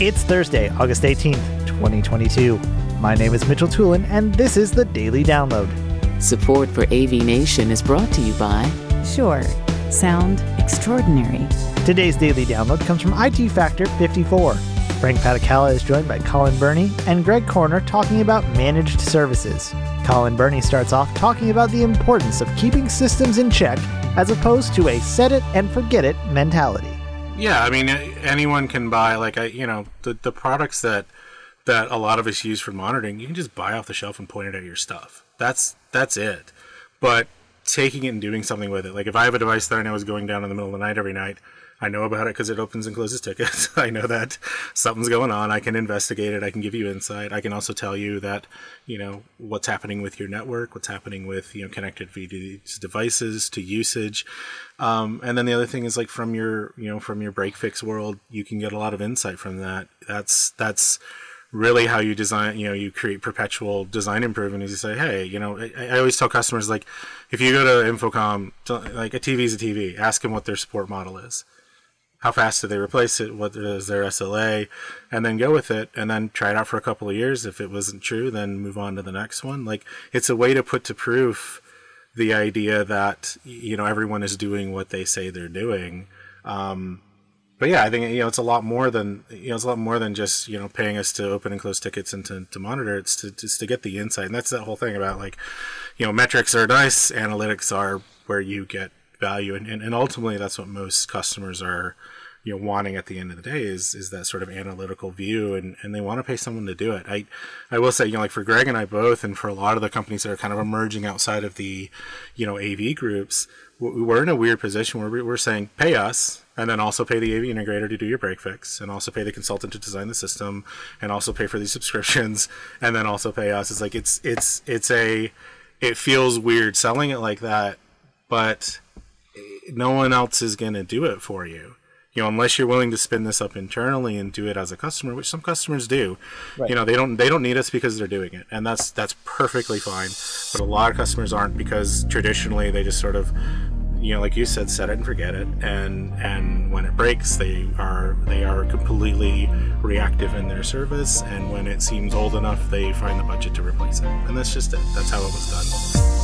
It's Thursday, August 18th, 2022. My name is Mitchell Tulin, and this is the Daily Download. Support for AV Nation is brought to you by Shure, Sound extraordinary. Today's Daily Download comes from IT Factor 54. Frank Padikkala is joined by Colin Burney and Greg Corner talking about managed services. Colin Burney starts off talking about the importance of keeping systems in check as opposed to a set it and forget it mentality. Yeah, I mean, anyone can buy like I, you know, the the products that that a lot of us use for monitoring. You can just buy off the shelf and point it at your stuff. That's that's it. But taking it and doing something with it, like if I have a device that I know is going down in the middle of the night every night, I know about it because it opens and closes tickets. I know that something's going on. I can investigate it. I can give you insight. I can also tell you that, you know, what's happening with your network, what's happening with, you know, connected devices to usage. Um, and then the other thing is like from your, you know, from your break fix world, you can get a lot of insight from that. That's, that's, really how you design you know you create perpetual design improvement is you say hey you know I, I, always tell customers like if you go to InfoComm like a tv is a tv ask them what their support model is how fast do they replace it? What is their SLA? And then go with it and then try it out for a couple of years. If it wasn't true, then move on to the next one. Like it's a way to put to proof the idea that, you know, everyone is doing what they say they're doing. Um, but yeah, I think you know it's a lot more than you know it's a lot more than just you know paying us to open and close tickets and to, to monitor. It's to just to get the insight, and that's that whole thing about like, you know, metrics are nice, analytics are where you get value, and, and, and ultimately that's what most customers are you know wanting at the end of the day is is that sort of analytical view and and they want to pay someone to do it. I i will say you know like for greg and i both and for a lot of the companies that are kind of emerging outside of the you know av groups we're in a weird position where we're saying pay us and then also pay the av integrator to do your break fix and also pay the consultant to design the system and also pay for these subscriptions and then also pay us. It's like it's it's it's a it feels weird selling it like that but no one else is going to do it for you you know unless you're willing to spin this up internally and do it as a customer which some customers do right. you know they don't they don't need us because they're doing it. And that's that's perfectly fine. But a lot of customers aren't because traditionally they just sort of you know like you said set it and forget it. And and when it breaks they are they are completely reactive in their service. And when it seems old enough they find the budget to replace it. And that's just it. That's how it was done